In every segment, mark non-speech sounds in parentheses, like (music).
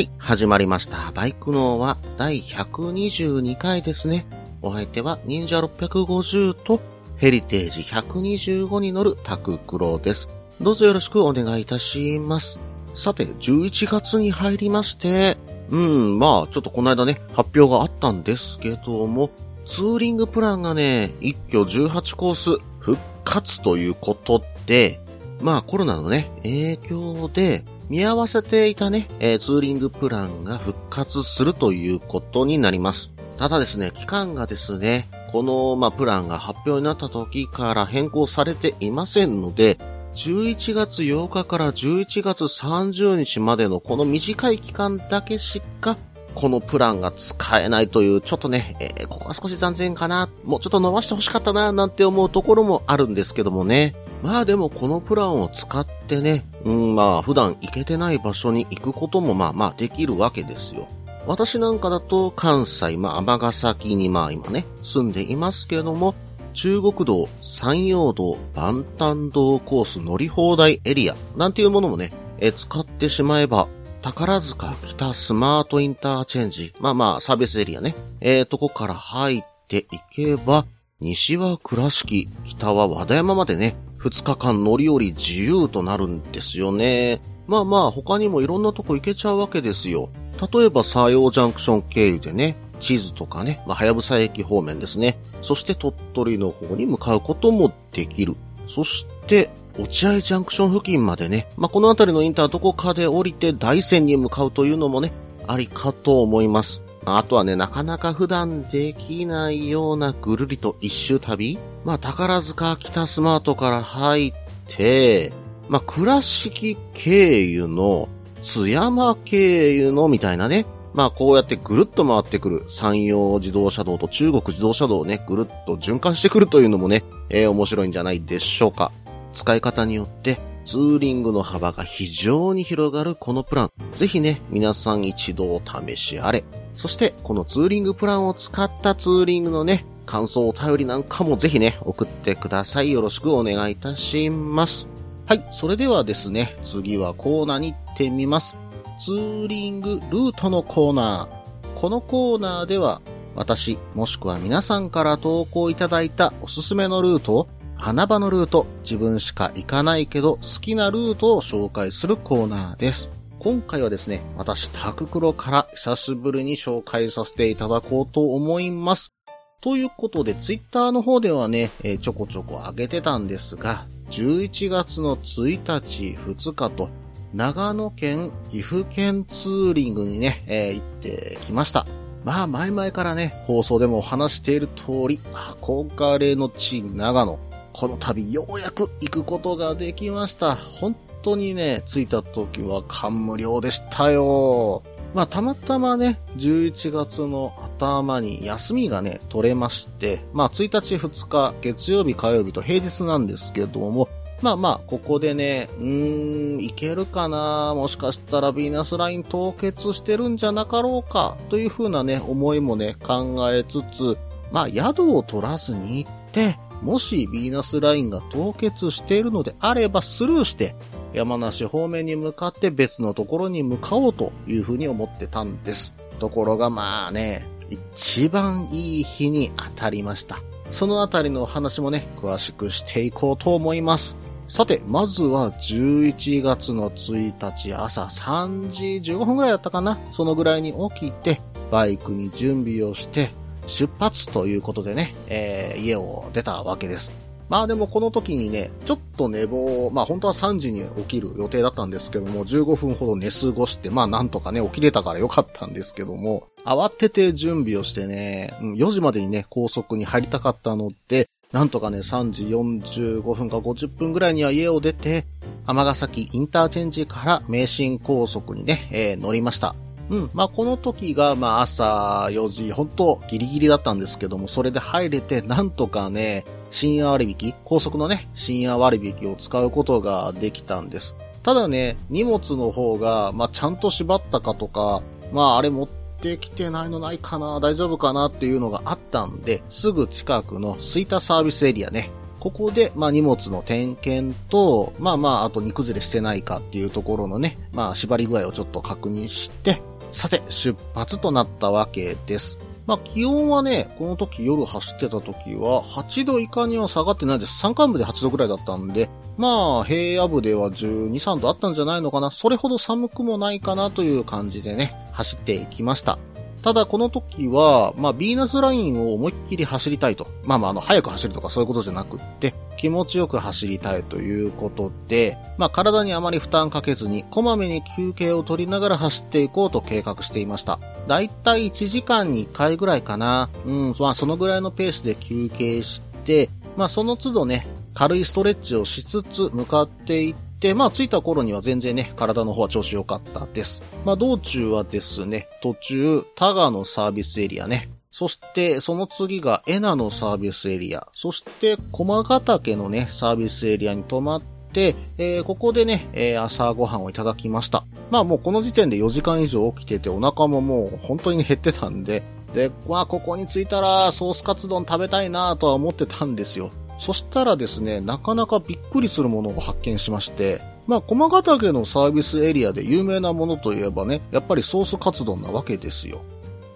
はい、始まりました。バイクノーは第122回ですね。お相手は忍者650とヘリテージ125に乗るタククロです。どうぞよろしくお願いいたします。さて、11月に入りまして、うん、まあ、ちょっとこの間ね、発表があったんですけども、ツーリングプランがね、一挙18コース復活ということで、まあコロナのね、影響で見合わせていたね、えーツーリングプランが復活するということになります。ただですね、期間がですね、この、まあ、プランが発表になった時から変更されていませんので、11月8日から11月30日までのこの短い期間だけしか、このプランが使えないという、ちょっとね、えーここは少し残念かな、もうちょっと伸ばしてほしかったな、なんて思うところもあるんですけどもね。まあでもこのプランを使ってね、うん、まあ普段行けてない場所に行くこともまあまあできるわけですよ。私なんかだと関西、まあ尼崎にまあ今ね、住んでいますけども、中国道、山陽道、万端道コース乗り放題エリアなんていうものもね、え使ってしまえば、宝塚北スマートインターチェンジ、まあまあサービスエリアね、えー、とこから入っていけば、西は倉敷、北は和田山までね、2日間乗り降り自由となるんですよね。まあまあ他にもいろんなとこ行けちゃうわけですよ。例えば佐用ジャンクション経由でね、地図とかね、まあ、はやぶさ駅方面ですね。そして鳥取の方に向かうこともできる。そして、落合ジャンクション付近までね、まあ、この辺りのインターどこかで降りて大山に向かうというのもね、ありかと思います。あとはね、なかなか普段できないようなぐるりと一周旅まあ、宝塚北スマートから入って、まあ、倉敷経由の津山経由のみたいなね。まあこうやってぐるっと回ってくる山陽自動車道と中国自動車道をね、ぐるっと循環してくるというのもね、えー面白いんじゃないでしょうか。使い方によってツーリングの幅が非常に広がるこのプラン。ぜひね、皆さん一度お試しあれ。そして、このツーリングプランを使ったツーリングのね、感想お便りなんかもぜひね、送ってください。よろしくお願いいたします。はい。それではですね、次はコーナーに行ってみます。ツーリングルートのコーナー。このコーナーでは、私、もしくは皆さんから投稿いただいたおすすめのルート、花場のルート、自分しか行かないけど好きなルートを紹介するコーナーです。今回はですね、私、タククロから久しぶりに紹介させていただこうと思います。ということで、ツイッターの方ではね、えーちょこちょこ上げてたんですが、11月の1日、2日と、長野県、岐阜県ツーリングにね、えー行ってきました。まあ、前々からね、放送でもお話している通り、憧れの地、長野。この度、ようやく行くことができました。本当にね、着いた時は感無量でしたよ。まあ、たまたまね、11月の頭に休みがね、取れまして、まあ、1日2日、月曜日火曜日と平日なんですけども、まあまあ、ここでね、うーん、いけるかなもしかしたらヴィーナスライン凍結してるんじゃなかろうかというふうなね、思いもね、考えつつ、まあ、宿を取らずに行って、もしヴィーナスラインが凍結しているのであればスルーして、山梨方面に向かって別のところに向かおうというふうに思ってたんです。ところがまあね、一番いい日に当たりました。そのあたりの話もね、詳しくしていこうと思います。さて、まずは11月の1日朝3時15分ぐらいだったかなそのぐらいに起きて、バイクに準備をして、出発ということでね、えー家を出たわけです。まあでもこの時にね、ちょっと寝坊、まあ本当は3時に起きる予定だったんですけども、15分ほど寝過ごして、まあなんとかね、起きれたからよかったんですけども、慌てて準備をしてね、4時までにね、高速に入りたかったので、なんとかね、3時45分か50分ぐらいには家を出て、尼崎インターチェンジから名神高速にね、えー乗りました。うん。まあ、この時が、まあ、朝4時、本当ギリギリだったんですけども、それで入れて、なんとかね、深夜割引、高速のね、深夜割引を使うことができたんです。ただね、荷物の方が、まあ、ちゃんと縛ったかとか、まあ、あれ持ってきてないのないかな、大丈夫かなっていうのがあったんで、すぐ近くのスイタサービスエリアね、ここで、まあ、荷物の点検と、まあまあ、あと荷崩れしてないかっていうところのね、まあ、縛り具合をちょっと確認して、さて、出発となったわけです。まあ、気温はね、この時夜走ってた時は、8度以下には下がってないです。山間部で8度ぐらいだったんで、まあ、平野部では12、3度あったんじゃないのかな。それほど寒くもないかなという感じでね、走っていきました。ただこの時は、まあ、ビーナスラインを思いっきり走りたいと。まあまあ、あの、早く走るとかそういうことじゃなくって、気持ちよく走りたいということで、まあ、体にあまり負担かけずに、こまめに休憩を取りながら走っていこうと計画していました。だいたい1時間に1回ぐらいかな。うん、まあ、そのぐらいのペースで休憩して、まあ、その都度ね、軽いストレッチをしつつ向かっていって、まあ着いた頃には全然ね、体の方は調子良かったです。まあ道中はですね、途中、タガのサービスエリアね。そして、その次がエナのサービスエリア。そして、駒ヶ岳のね、サービスエリアに泊まって、えー、ここでね、えー、朝ごはんをいただきました。まあもうこの時点で4時間以上起きててお腹ももう本当に減ってたんで、で、まあここに着いたらソースカツ丼食べたいなとは思ってたんですよ。そしたらですね、なかなかびっくりするものを発見しまして、まあ、駒ヶ岳のサービスエリアで有名なものといえばね、やっぱりソースカツ丼なわけですよ。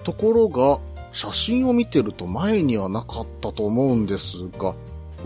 ところが、写真を見てると前にはなかったと思うんですが、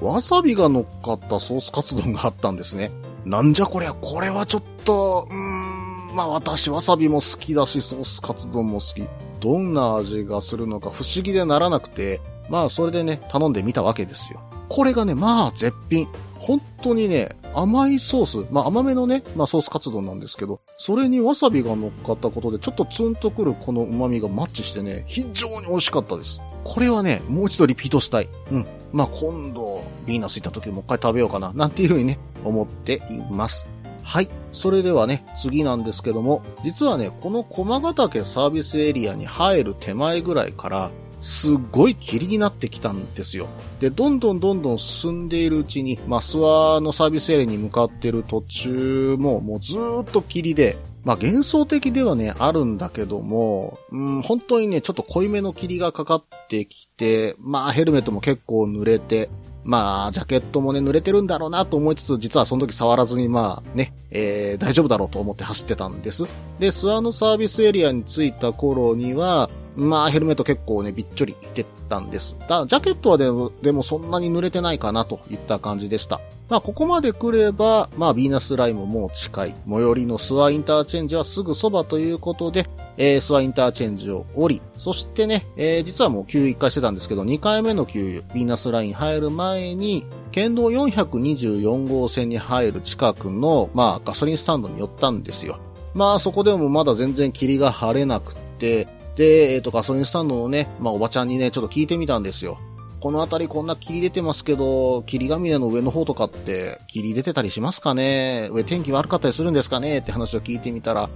わさびが乗っかったソースカツ丼があったんですね。なんじゃこりゃ、これはちょっと、うーん、まあ私わさびも好きだし、ソースカツ丼も好き。どんな味がするのか不思議でならなくて、まあそれでね、頼んでみたわけですよ。これがね、まあ絶品。本当にね、甘いソース、まあ甘めのね、まあソースカツ丼なんですけど、それにわさびが乗っかったことで、ちょっとツンとくるこの旨味がマッチしてね、非常に美味しかったです。これはね、もう一度リピートしたい。うん。まあ今度、ビーナス行った時もう一回食べようかな、なんていうふうにね、思っています。はい。それではね、次なんですけども、実はね、この駒ヶ岳サービスエリアに入る手前ぐらいから、すっごい霧になってきたんですよ。で、どんどんどんどん進んでいるうちに、まあ、諏訪のサービスエリアに向かってる途中も、もうずーっと霧で、まあ、幻想的ではね、あるんだけども、うん、本当にね、ちょっと濃いめの霧がかかってきて、まあ、ヘルメットも結構濡れて、まあ、ジャケットもね、濡れてるんだろうなと思いつつ、実はその時触らずに、まあ、ね、えー、大丈夫だろうと思って走ってたんです。で、諏訪のサービスエリアに着いた頃には、まあヘルメット結構ね、びっちょりいてたんです。だジャケットはでもでもそんなに濡れてないかなといった感じでした。まあここまで来れば、まあヴィーナスライムも近い。最寄りのスワインターチェンジはすぐそばということで、えー、スワインターチェンジを降り、そしてね、えー、実はもう給油1回してたんですけど、2回目の給油、ヴィーナスライン入る前に、県道424号線に入る近くの、まあガソリンスタンドに寄ったんですよ。まあそこでもまだ全然霧が晴れなくて、で、えっ、ー、と、ガソリンスタンドのね、まあ、おばちゃんにね、ちょっと聞いてみたんですよ。この辺りこんな霧出てますけど、霧ヶ峰の上の方とかって霧出てたりしますかね？上天気悪かったりするんですかね？って話を聞いてみたら、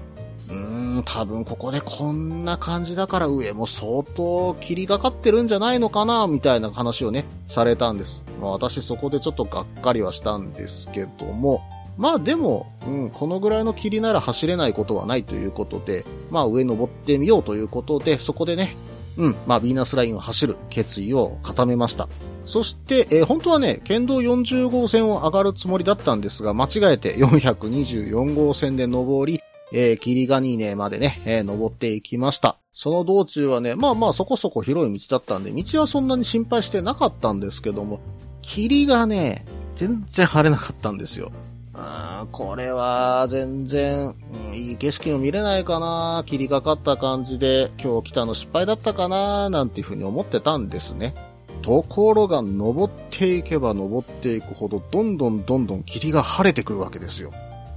うーん、多分ここでこんな感じだから上も相当霧がかってるんじゃないのかな？みたいな話をね、されたんです。まあ私そこでちょっとがっかりはしたんですけども、まあでも、うん、このぐらいの霧なら走れないことはないということで、まあ上登ってみようということで、そこでね、うん、まあヴィーナスラインを走る決意を固めました。そして、えー、本当はね、県道40号線を上がるつもりだったんですが、間違えて424号線で登り、えー、霧ヶ峰までね、えー、登っていきました。その道中はね、まあまあそこそこ広い道だったんで、道はそんなに心配してなかったんですけども、霧がね、全然晴れなかったんですよ。あこれは全然、いい景色も見れないかな霧がかった感じで今日来たの失敗だったかななんていうふうに思ってたんですね。ところが登っていけば登っていくほどどんどんどんどん霧が晴れてくるわけですよ。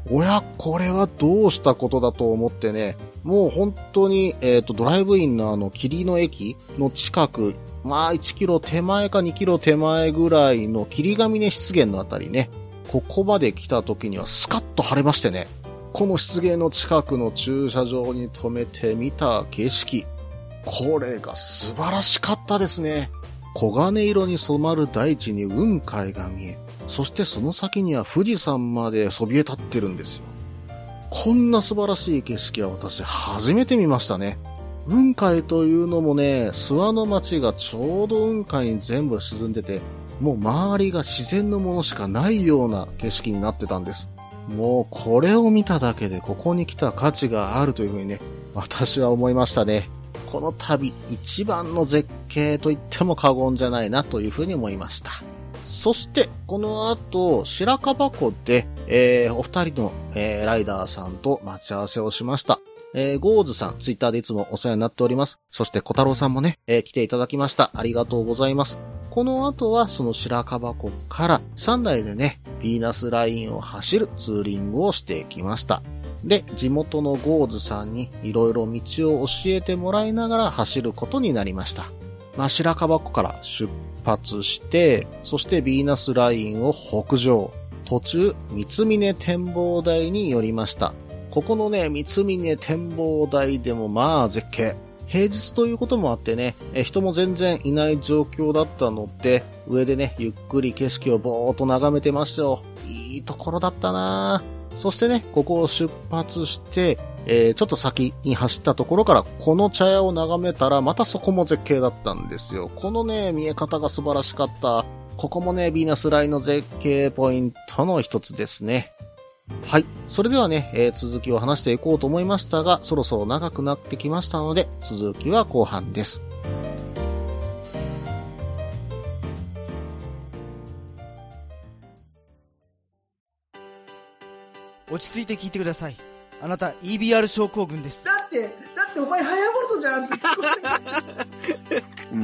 おや、これはどうしたことだと思ってね、もう本当に、えっ、ー、と、ドライブインのあの、霧の駅の近く、まあ1キロ手前か2キロ手前ぐらいの霧ヶ峰湿原のあたりね、ここまで来た時にはスカッと晴れましてね。この湿原の近くの駐車場に止めてみた景色。これが素晴らしかったですね。黄金色に染まる大地に雲海が見え、そしてその先には富士山までそびえ立ってるんですよ。こんな素晴らしい景色は私初めて見ましたね。雲海というのもね、諏訪の町がちょうど雲海に全部沈んでて、もう周りが自然のものしかないような景色になってたんです。もうこれを見ただけでここに来た価値があるというふうにね、私は思いましたね。この旅一番の絶景と言っても過言じゃないなというふうに思いました。そして、この後、白樺湖で、えー、お二人の、えー、ライダーさんと待ち合わせをしました。えー、ゴーズさん、ツイッターでいつもお世話になっております。そして、小太郎さんもね、えー、来ていただきました。ありがとうございます。この後は、その白樺湖から3台でね、ヴィーナスラインを走るツーリングをしてきました。で、地元のゴーズさんに色々道を教えてもらいながら走ることになりました。まあ、白樺湖から出発して、そしてヴィーナスラインを北上。途中、三峰展望台に寄りました。ここのね、三峰展望台でもまあ絶景。平日ということもあってね、え人も全然いない状況だったので、上でね、ゆっくり景色をぼーっと眺めてましたよ。いいところだったなそしてね、ここを出発して、えー、ちょっと先に走ったところから、この茶屋を眺めたら、またそこも絶景だったんですよ。このね、見え方が素晴らしかった。ここもね、ビーナスラインの絶景ポイントの一つですね。はい。それではね、えー、続きを話していこうと思いましたが、そろそろ長くなってきましたので、続きは後半です。落ち着いて聞いてください。あなた EBR 症候群です。だって、だってお前ハヤボルトじゃんって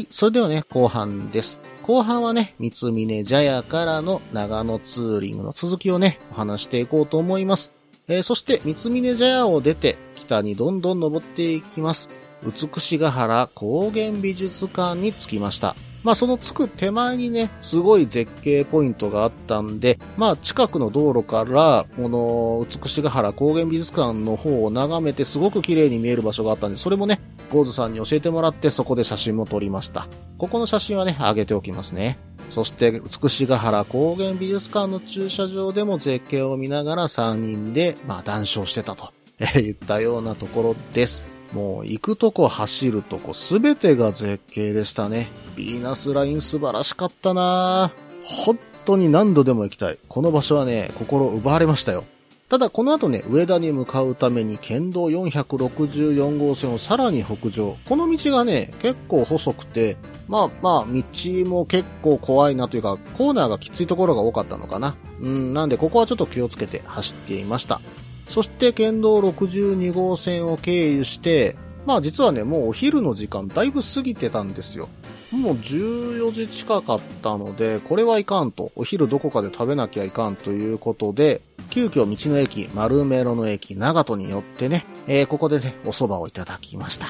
いそれではね、後半です。後半はね、三峰茶屋からの長野ツーリングの続きをね、お話していこうと思います。えー、そして三峰茶屋を出て、北にどんどん登っていきます。美しが原高原美術館に着きました。まあその着く手前にね、すごい絶景ポイントがあったんで、まあ近くの道路から、この美しが原高原美術館の方を眺めてすごく綺麗に見える場所があったんで、それもね、ゴーズさんに教えてもらってそこで写真も撮りました。ここの写真はね、上げておきますね。そして、美しが原高原美術館の駐車場でも絶景を見ながら3人で、まあ談笑してたと、え (laughs) 言ったようなところです。もう行くとこ走るとこすべてが絶景でしたね。ヴィーナスライン素晴らしかったなぁ本当に何度でも行きたい。この場所はね、心奪われましたよ。ただこの後ね、上田に向かうために県道464号線をさらに北上。この道がね、結構細くて、まあまあ、道も結構怖いなというか、コーナーがきついところが多かったのかな。うん、なんでここはちょっと気をつけて走っていました。そして県道62号線を経由して、まあ実はね、もうお昼の時間だいぶ過ぎてたんですよ。もう14時近かったので、これはいかんと、お昼どこかで食べなきゃいかんということで、急遽道の駅、丸メロの駅、長門によってね、えー、ここでね、お蕎麦をいただきました。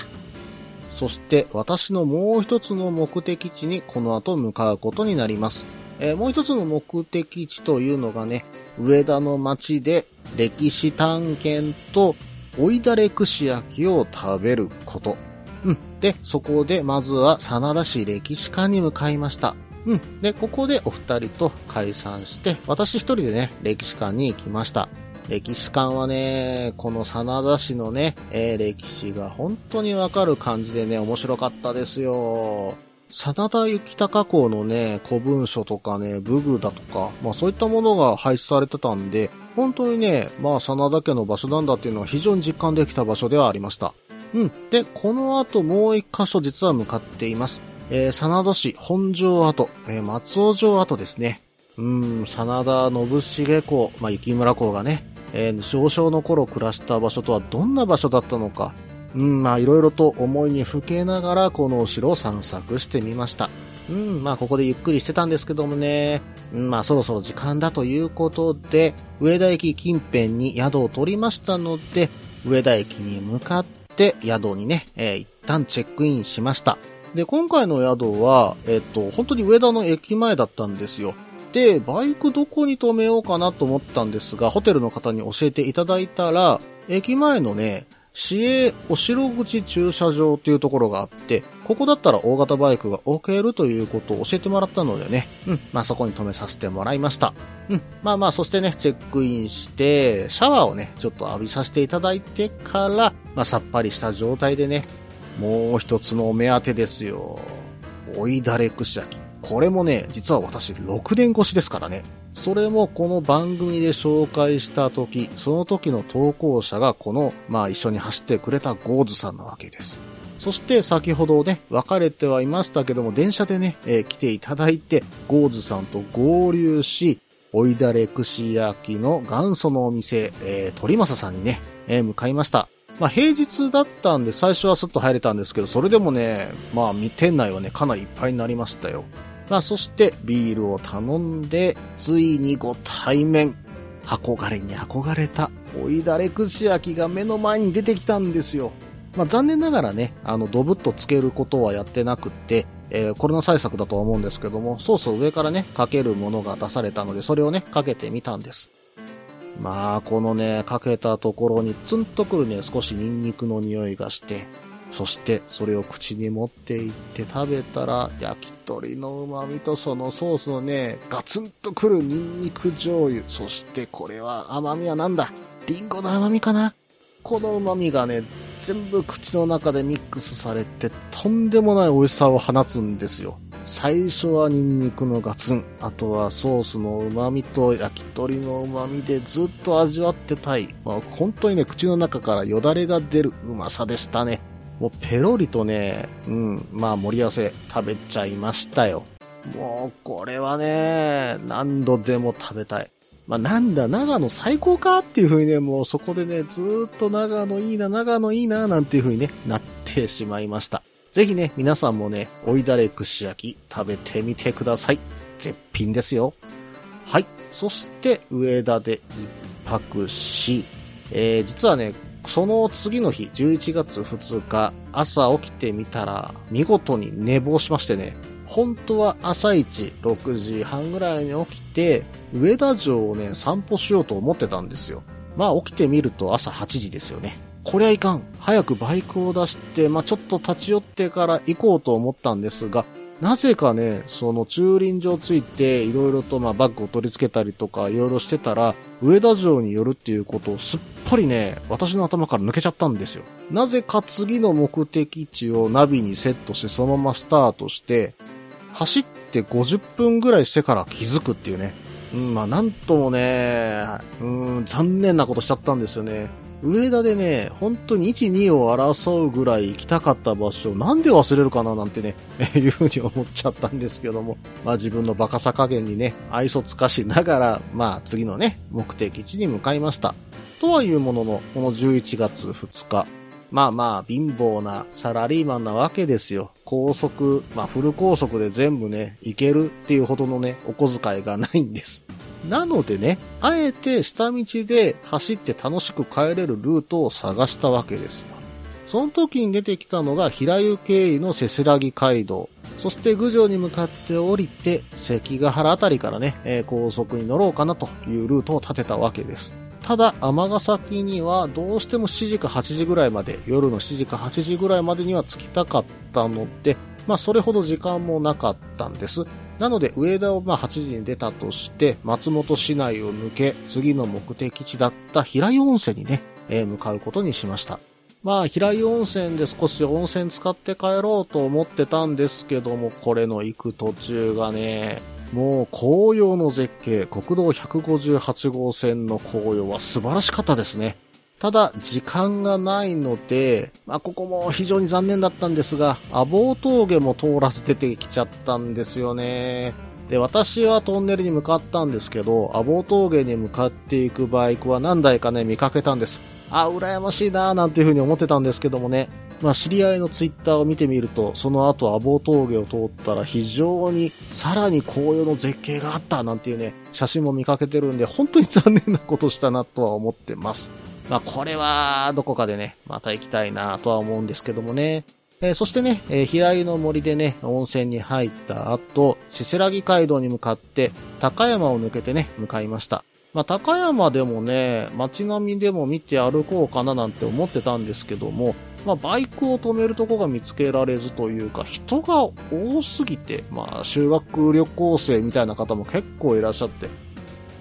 そして私のもう一つの目的地にこの後向かうことになります。えー、もう一つの目的地というのがね、上田の町で歴史探検と追いだれ串焼きを食べること。うん。で、そこでまずは真田市歴史館に向かいました。うん。で、ここでお二人と解散して、私一人でね、歴史館に行きました。歴史館はね、この真田市のね、えー、歴史が本当にわかる感じでね、面白かったですよ。真田幸隆公のね、古文書とかね、武具だとか、まあそういったものが配置されてたんで、本当にね、まあ真田家の場所なんだっていうのは非常に実感できた場所ではありました。うん。で、この後もう一箇所実は向かっています。えー、真田市本城跡、えー、松尾城跡ですね。うん、真田信繁公、まあ、雪村公がね、えー少々の頃暮らした場所とはどんな場所だったのか、うん、まあ、いろいろと思いにふけながら、このお城を散策してみました。うん、まあ、ここでゆっくりしてたんですけどもね、うん、まあ、そろそろ時間だということで、上田駅近辺に宿を取りましたので、上田駅に向かって宿にね、えー一旦チェックインしました。で、今回の宿は、えっと、本当に上田の駅前だったんですよ。で、バイクどこに止めようかなと思ったんですが、ホテルの方に教えていただいたら、駅前のね、市営お城口駐車場っていうところがあって、ここだったら大型バイクが置けるということを教えてもらったのでね、うん、まあそこに止めさせてもらいました。うん、まあまあ、そしてね、チェックインして、シャワーをね、ちょっと浴びさせていただいてから、まあさっぱりした状態でね、もう一つのお目当てですよ。追いだれ串焼き。これもね、実は私6年越しですからね。それもこの番組で紹介した時、その時の投稿者がこの、まあ一緒に走ってくれたゴーズさんなわけです。そして先ほどね、別れてはいましたけども、電車でね、えー来ていただいて、ゴーズさんと合流し、追いだれ串焼きの元祖のお店、えー、鳥正さんにね、えー向かいました。まあ平日だったんで最初はスッと入れたんですけど、それでもね、まあ店内はね、かなりいっぱいになりましたよ。まあそしてビールを頼んで、ついにご対面。憧れに憧れた追いだれ串焼きが目の前に出てきたんですよ。まあ残念ながらね、あの、ドブッとつけることはやってなくって、えーコロナ対策だとは思うんですけども、ソースを上からね、かけるものが出されたので、それをね、かけてみたんです。まあ、このね、かけたところにツンとくるね、少しニンニクの匂いがして、そして、それを口に持っていって食べたら、焼き鳥の旨味とそのソースのね、ガツンとくるニンニク醤油。そして、これは甘みはなんだ?リンゴの甘みかな?この旨味がね、全部口の中でミックスされて、とんでもない美味しさを放つんですよ。最初はニンニクのガツン、あとはソースの旨味と焼き鳥の旨味でずっと味わってたい。まあ、本当にね、口の中からよだれが出るうまさでしたね。もうペロリとね、うん、まあ盛り合わせ食べちゃいましたよ。もうこれはね、何度でも食べたい。まあ、なんだ、長野最高かっていう風にね、もうそこでね、ずっと長野いいな、長野いいな、なんていう風にね、なってしまいました。ぜひね、皆さんもね、追いだれ串焼き食べてみてください。絶品ですよ。はい。そして、上田で一泊し、えー、実はね、その次の日、11月2日、朝起きてみたら、見事に寝坊しましてね、本当は朝一6時半ぐらいに起きて、上田城をね、散歩しようと思ってたんですよ。まあ起きてみると朝8時ですよね。こりゃいかん。早くバイクを出して、まあちょっと立ち寄ってから行こうと思ったんですが、なぜかね、その駐輪場ついて、いろいろとまあバッグを取り付けたりとか、いろいろしてたら、上田城に寄るっていうことをすっぱりね、私の頭から抜けちゃったんですよ。なぜか次の目的地をナビにセットしてそのままスタートして、走って50分ぐらいしてから気づくっていうね。うん、まあなんともね、うん、残念なことしちゃったんですよね。上田でね、本当に1、2を争うぐらい行きたかった場所、なんで忘れるかななんてね、(laughs) いうふうに思っちゃったんですけども、まあ自分のバカさ加減にね、愛想つかしながら、まあ次のね、目的地に向かいました。とはいうものの、この11月2日、まあまあ、貧乏なサラリーマンなわけですよ。高速、まあフル高速で全部ね、行けるっていうほどのね、お小遣いがないんです。なのでね、あえて下道で走って楽しく帰れるルートを探したわけですよ。その時に出てきたのが平湯経由のせせらぎ街道。そして郡上に向かって降りて、関ヶ原あたりからね、高速に乗ろうかなというルートを立てたわけです。ただ、尼崎にはどうしても7時か8時ぐらいまで、夜の7時か8時ぐらいまでには着きたかったので、まあそれほど時間もなかったんです。なので、上田をまあ8時に出たとして、松本市内を抜け、次の目的地だった平湯温泉にね、えー向かうことにしました。まあ、平湯温泉で少し温泉使って帰ろうと思ってたんですけども、これの行く途中がね、もう紅葉の絶景、国道158号線の紅葉は素晴らしかったですね。ただ、時間がないので、まあ、ここも非常に残念だったんですが、阿房峠も通らず出てきちゃったんですよね。で、私はトンネルに向かったんですけど、アボー峠に向かっていくバイクは何台かね、見かけたんです。あ、羨ましいなーなんていう風に思ってたんですけどもね。まあ、知り合いのツイッターを見てみると、その後アボ峠を通ったら非常にさらに紅葉の絶景があったなんていうね、写真も見かけてるんで、本当に残念なことしたなとは思ってます。まあ、これは、どこかでね、また行きたいなとは思うんですけどもね。えーそしてね、えー平井の森でね、温泉に入った後、しせらぎ街道に向かって、高山を抜けてね、向かいました。まあ、高山でもね、街並みでも見て歩こうかななんて思ってたんですけども、まあ、バイクを止めるとこが見つけられずというか、人が多すぎて、まあ、修学旅行生みたいな方も結構いらっしゃって、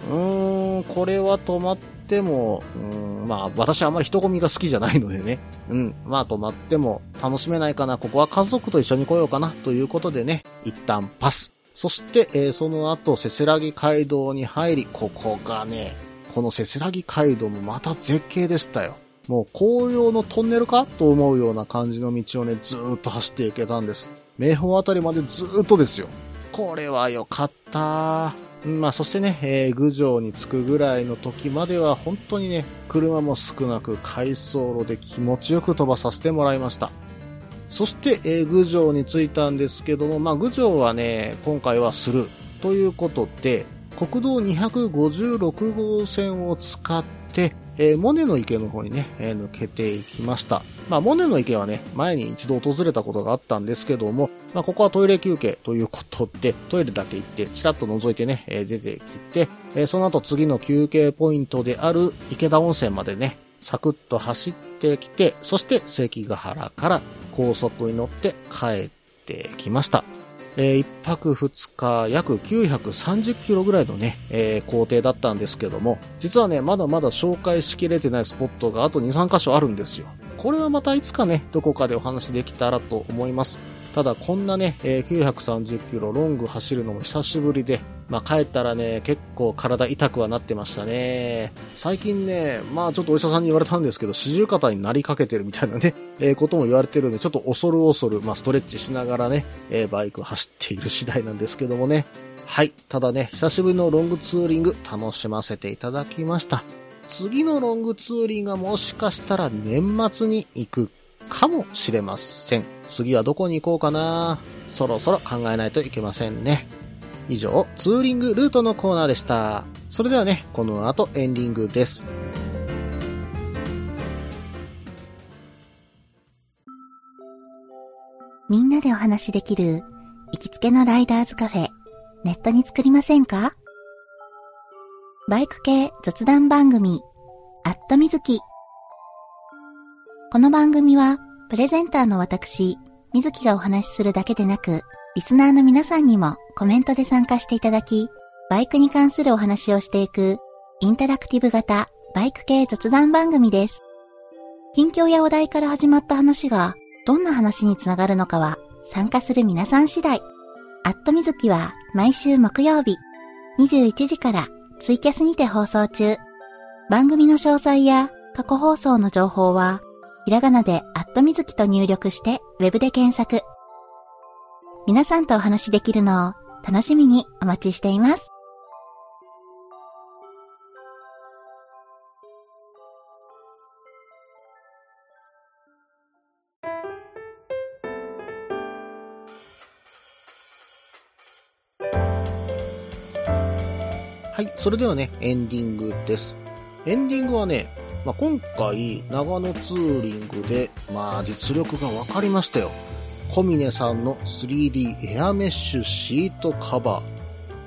うーん、これは止まっても、うん、まあ、私あんまり人混みが好きじゃないのでね。うん、まあ止まっても楽しめないかな。ここは家族と一緒に来ようかな。ということでね、一旦パス。そして、えーその後、せせらぎ街道に入り、ここがね、このせせらぎ街道もまた絶景でしたよ。もう紅葉のトンネルかと思うような感じの道をね、ずーっと走っていけたんです。名宝あたりまでずーっとですよ。これは良かった。まあ、そしてね、えー、郡上に着くぐらいの時までは本当にね、車も少なく回送路で気持ちよく飛ばさせてもらいました。そして、えー、郡上に着いたんですけども、まあ、郡上はね、今回はスルーということで、国道256号線を使って、えーモネの池の方にね、えー抜けていきました。まあ、モネの池はね、前に一度訪れたことがあったんですけども、まあ、ここはトイレ休憩ということで、トイレだけ行って、チラッと覗いてね、えー出てきて、えその後次の休憩ポイントである池田温泉までね、サクッと走ってきて、そして関ヶ原から高速に乗って帰ってきました。えー一泊2日約930キロぐらいのね、えー工程だったんですけども、実はね、まだまだ紹介しきれてないスポットがあと2、3箇所あるんですよ。これはまたいつかね、どこかでお話できたらと思います。ただこんなね、えー930キロロング走るのも久しぶりで、まあ帰ったらね、結構体痛くはなってましたね。最近ね、まあちょっとお医者さんに言われたんですけど、四十肩になりかけてるみたいなね、(laughs) えーことも言われてるんで、ちょっと恐る恐る、まあストレッチしながらね、えーバイク走っている次第なんですけどもね。はい。ただね、久しぶりのロングツーリング楽しませていただきました。次のロングツーリングがもしかしたら年末に行くかもしれません。次はどこに行こうかなそろそろ考えないといけませんね。以上、ツーリングルートのコーナーでした。それではね、この後エンディングです。みんなでお話しできる行きつけのライダーズカフェ、ネットに作りませんか？バイク系雑談番組、アットみずき。この番組は、プレゼンターの私、みずきがお話しするだけでなく、リスナーの皆さんにもコメントで参加していただき、バイクに関するお話をしていく、インタラクティブ型バイク系雑談番組です。近況やお題から始まった話が、どんな話につながるのかは、参加する皆さん次第。アットみずきは毎週木曜日、21時からツイキャスにて放送中。番組の詳細や過去放送の情報は、ひらがなでアットみずきと入力してウェブで検索。皆さんとお話しできるのを楽しみにお待ちしています。はい、それではね、エンディングです。エンディングはね、まあ、今回、長野ツーリングで、まあ、実力が分かりましたよ。小峰さんの 3D エアメッシュシートカバー。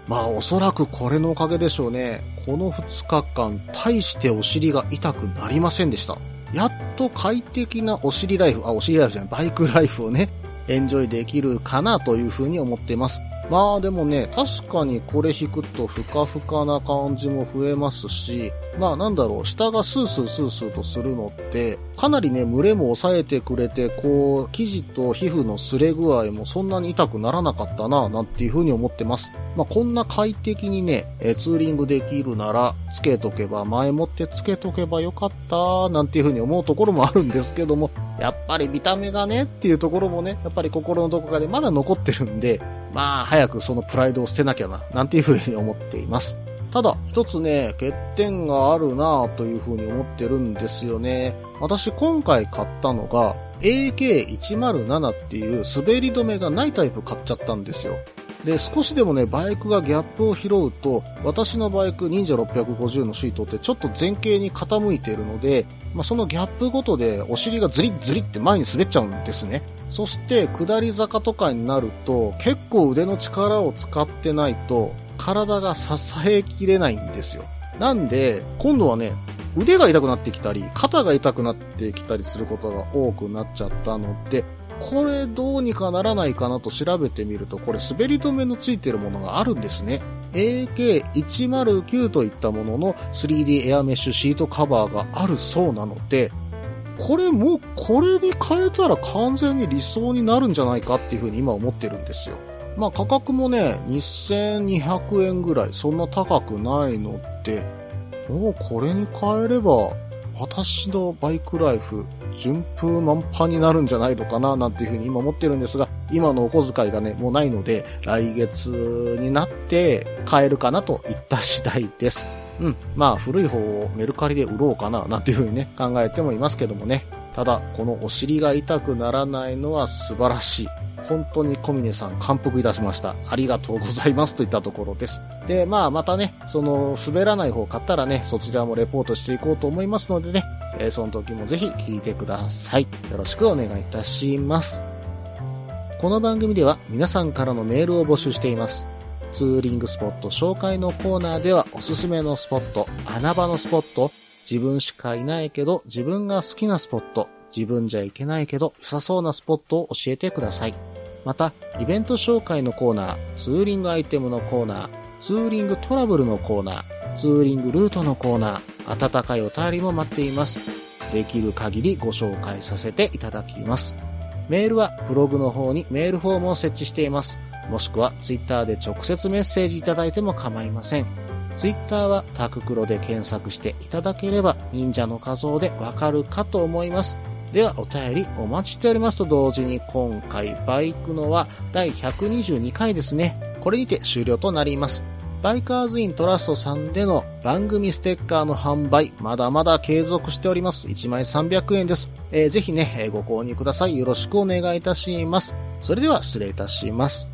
まあ、おそらくこれのおかげでしょうね。この2日間、大してお尻が痛くなりませんでした。やっと快適なお尻ライフ、あ、お尻ライフじゃない、バイクライフをね、エンジョイできるかなというふうに思っています。まあでもね、確かにこれ引くとふかふかな感じも増えますし、まあなんだろう、下がスースースースーとするのって、かなりね、蒸れも抑えてくれて、こう、生地と皮膚の擦れ具合もそんなに痛くならなかったな、なんていうふうに思ってます。まあこんな快適にね、えツーリングできるなら、つけとけば、前もってつけとけばよかった、なんていうふうに思うところもあるんですけども、やっぱり見た目がねっていうところもね、やっぱり心のどこかでまだ残ってるんで、まあ早くそのプライドを捨てなきゃな、なんていうふうに思っています。ただ、一つね、欠点があるなというふうに思ってるんですよね。私今回買ったのが AK107 っていう滑り止めがないタイプ買っちゃったんですよ。で、少しでもね、バイクがギャップを拾うと、私のバイク忍者650のシートってちょっと前傾に傾いているので、まあ、そのギャップごとでお尻がズリッズリって前に滑っちゃうんですね。そして、下り坂とかになると、結構腕の力を使ってないと、体が支えきれないんですよ。なんで、今度はね、腕が痛くなってきたり、肩が痛くなってきたりすることが多くなっちゃったので、これどうにかならないかなと調べてみると、これ滑り止めのついてるものがあるんですね。AK109 といったものの 3D エアメッシュシートカバーがあるそうなので、これもうこれに変えたら完全に理想になるんじゃないかっていうふうに今思ってるんですよ。まあ価格もね、2200円ぐらい、そんな高くないので、もうこれに変えれば、私のバイクライフ、順風満帆になるんじゃないのかな、なんていうふうに今思ってるんですが、今のお小遣いがね、もうないので、来月になって買えるかなといった次第です。うん。まあ、古い方をメルカリで売ろうかな、なんていうふうにね、考えてもいますけどもね。ただ、このお尻が痛くならないのは素晴らしい。本当に小峰さん感服いたしました。ありがとうございますといったところです。で、まあまたね、その滑らない方買ったらね、そちらもレポートしていこうと思いますのでね、えーその時もぜひ聞いてください。よろしくお願いいたします。この番組では皆さんからのメールを募集しています。ツーリングスポット紹介のコーナーではおすすめのスポット、穴場のスポット、自分しかいないけど自分が好きなスポット、自分じゃいけないけど良さそうなスポットを教えてください。また、イベント紹介のコーナー、ツーリングアイテムのコーナー、ツーリングトラブルのコーナー、ツーリングルートのコーナー、温かいお便りも待っています。できる限りご紹介させていただきます。メールはブログの方にメールフォームを設置しています。もしくはツイッターで直接メッセージいただいても構いません。ツイッターはタククロで検索していただければ忍者の画像でわかるかと思います。ではお便りお待ちしておりますと同時に今回バイクのは第122回ですね。これにて終了となります。バイカーズイントラストさんでの番組ステッカーの販売、まだまだ継続しております。1枚300円です。えーぜひね、ご購入ください。よろしくお願いいたします。それでは失礼いたします。